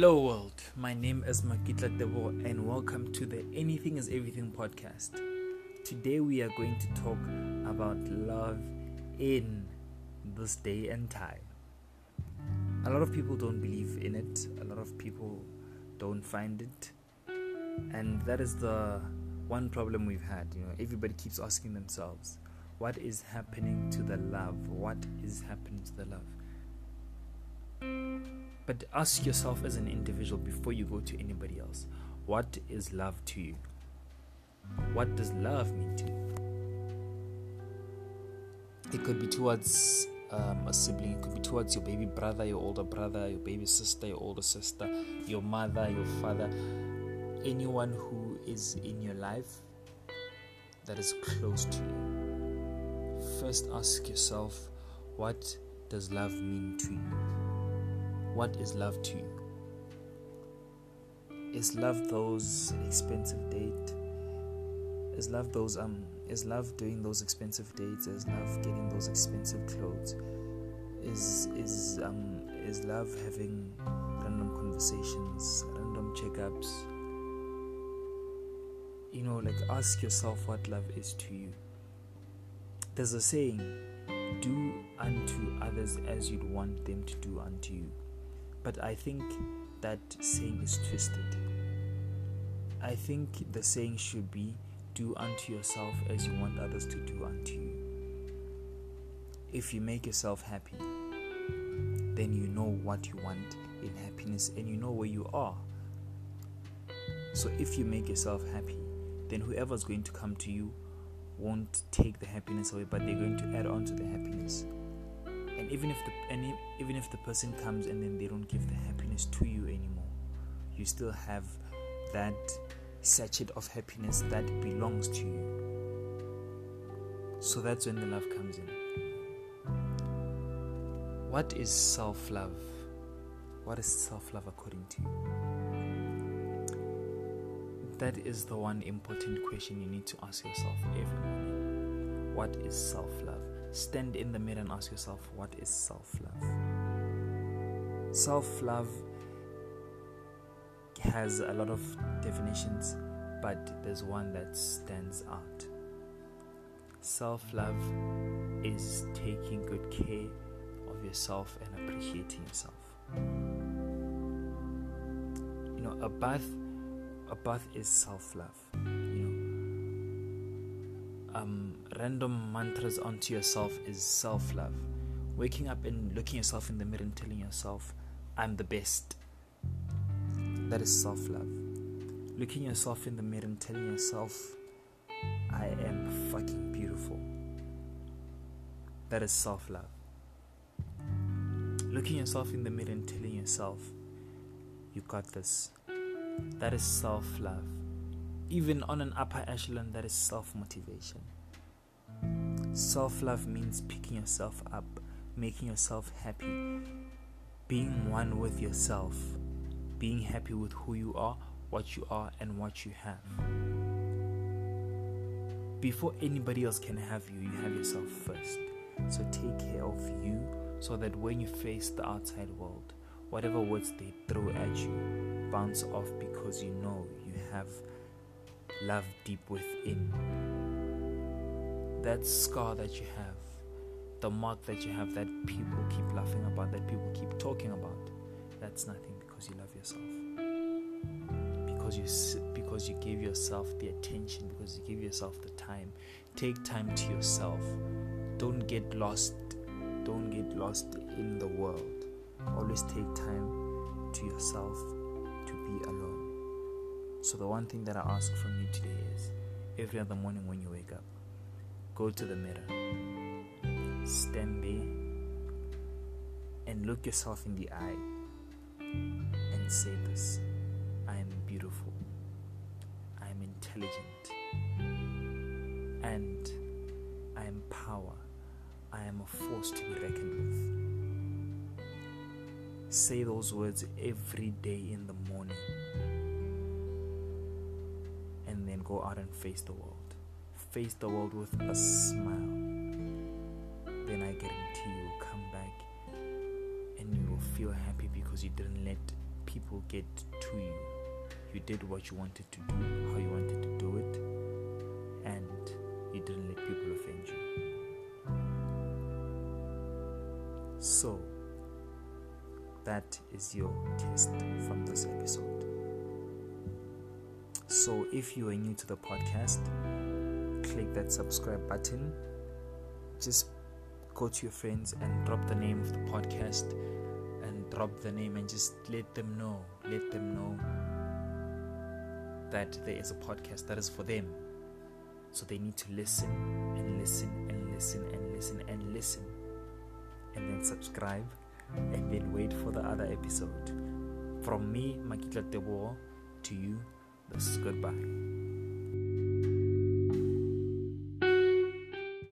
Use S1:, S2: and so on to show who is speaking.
S1: Hello, world. My name is Makitla Debo, and welcome to the Anything is Everything podcast. Today, we are going to talk about love in this day and time. A lot of people don't believe in it, a lot of people don't find it, and that is the one problem we've had. You know, everybody keeps asking themselves, What is happening to the love? What is happening to the love? But ask yourself as an individual before you go to anybody else what is love to you? What does love mean to you? It could be towards um, a sibling, it could be towards your baby brother, your older brother, your baby sister, your older sister, your mother, your father, anyone who is in your life that is close to you. First, ask yourself what does love mean to you? What is love to you? Is love those expensive dates? Is love those um is love doing those expensive dates? Is love getting those expensive clothes? Is is um is love having random conversations, random checkups? You know, like ask yourself what love is to you. There's a saying, do unto others as you'd want them to do unto you. But I think that saying is twisted. I think the saying should be do unto yourself as you want others to do unto you. If you make yourself happy, then you know what you want in happiness and you know where you are. So if you make yourself happy, then whoever's going to come to you won't take the happiness away, but they're going to add on to the happiness even if the and even if the person comes and then they don't give the happiness to you anymore you still have that sachet of happiness that belongs to you. So that's when the love comes in. What is self-love? What is self-love according to you? That is the one important question you need to ask yourself every morning. What is self-love stand in the mirror and ask yourself what is self love? Self love has a lot of definitions, but there's one that stands out. Self love is taking good care of yourself and appreciating yourself. You know, a bath, a bath is self love um, random mantras onto yourself is self love. Waking up and looking yourself in the mirror and telling yourself, I'm the best. That is self love. Looking yourself in the mirror and telling yourself, I am fucking beautiful. That is self love. Looking yourself in the mirror and telling yourself, You got this. That is self love even on an upper echelon, that is self motivation. Self love means picking yourself up, making yourself happy, being one with yourself, being happy with who you are, what you are, and what you have. Before anybody else can have you, you have yourself first. So take care of you so that when you face the outside world, whatever words they throw at you bounce off because you know you have love deep within. That scar that you have, the mark that you have that people keep laughing about, that people keep talking about, that's nothing because you love yourself. Because you because you give yourself the attention, because you give yourself the time. Take time to yourself. Don't get lost. Don't get lost in the world. Always take time to yourself to be alone. So, the one thing that I ask from you today is every other morning when you wake up, go to the mirror, stand there, and look yourself in the eye and say this I am beautiful, I am intelligent, and I am power, I am a force to be reckoned with. Say those words every day in the morning go out and face the world. Face the world with a smile. Then I guarantee you will come back and you will feel happy because you didn't let people get to you. You did what you wanted to do, how you wanted to do it, and you didn't let people offend you. So, that is your test from this episode. So, if you are new to the podcast, click that subscribe button. Just go to your friends and drop the name of the podcast and drop the name and just let them know. Let them know that there is a podcast that is for them. So they need to listen and listen and listen and listen and listen. And then subscribe and then wait for the other episode. From me, Makitla Tebo, to you, this is goodbye.